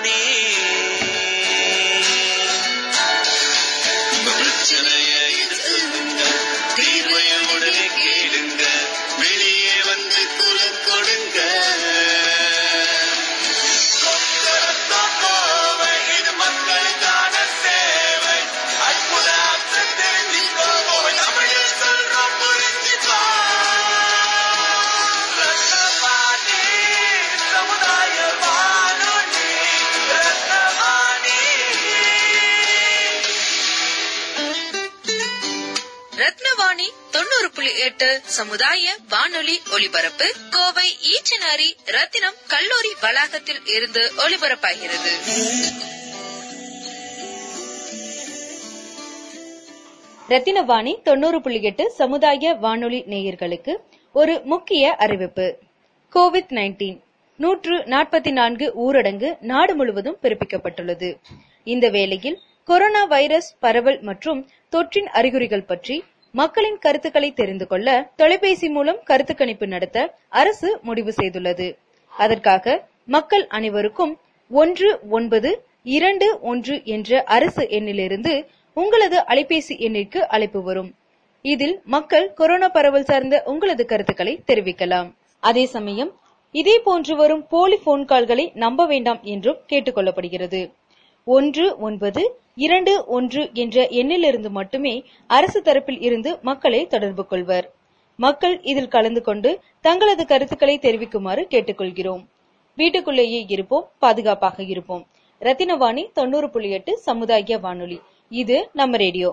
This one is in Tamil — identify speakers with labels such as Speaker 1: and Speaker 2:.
Speaker 1: عنيد ரத்னவாணி
Speaker 2: தொண்ணூறு புள்ளி எட்டு சமுதாய வானொலி ஒலிபரப்பு. கோவை ஈச்சனாரி ரத்தினம் கல்லூரி வளாகத்தில் இருந்து ஒலிபரப்பாகிறது.
Speaker 3: ரத்தினவாணி தொண்ணூறு புள்ளி எட்டு சமுதாய வானொலி நேயர்களுக்கு ஒரு முக்கிய அறிவிப்பு. கோவிட் நைன்டீன் நூற்று நாற்பத்தி நான்கு ஊரடங்கு நாடு முழுவதும் பிறப்பிக்கப்பட்டுள்ளது. இந்த வேளையில் கொரோனா வைரஸ் பரவல் மற்றும் தொற்றின் அறிகுறிகள் பற்றி மக்களின் கருத்துக்களை தெரிந்து கொள்ள தொலைபேசி மூலம் கருத்து கணிப்பு நடத்த அரசு முடிவு செய்துள்ளது. அதற்காக மக்கள் அனைவருக்கும் ஒன்று ஒன்பது இரண்டு ஒன்று என்ற அரசு எண்ணிலிருந்து உங்களது அலைபேசி எண்ணிற்கு அழைப்பு வரும். இதில் மக்கள் கொரோனா பரவல் சார்ந்த உங்களது கருத்துக்களை தெரிவிக்கலாம். அதே சமயம் இதே போன்று வரும் போலி போன் கால்களை நம்ப வேண்டாம் என்றும் கேட்டுக்கொள்ளப்படுகிறது ஒன்று ஒன்பது இரண்டு ஒன்று என்ற எண்ணிலிருந்து மட்டுமே அரசு தரப்பில் இருந்து மக்களை தொடர்பு கொள்வர். மக்கள் இதில் கலந்து கொண்டு தங்களது கருத்துக்களை தெரிவிக்குமாறு கேட்டுக்கொள்கிறோம். வீட்டுக்குள்ளேயே இருப்போம் பாதுகாப்பாக இருப்போம். ரத்தினவாணி தொண்ணூறு புள்ளி எட்டு சமுதாய வானொலி. இது நம்ம ரேடியோ.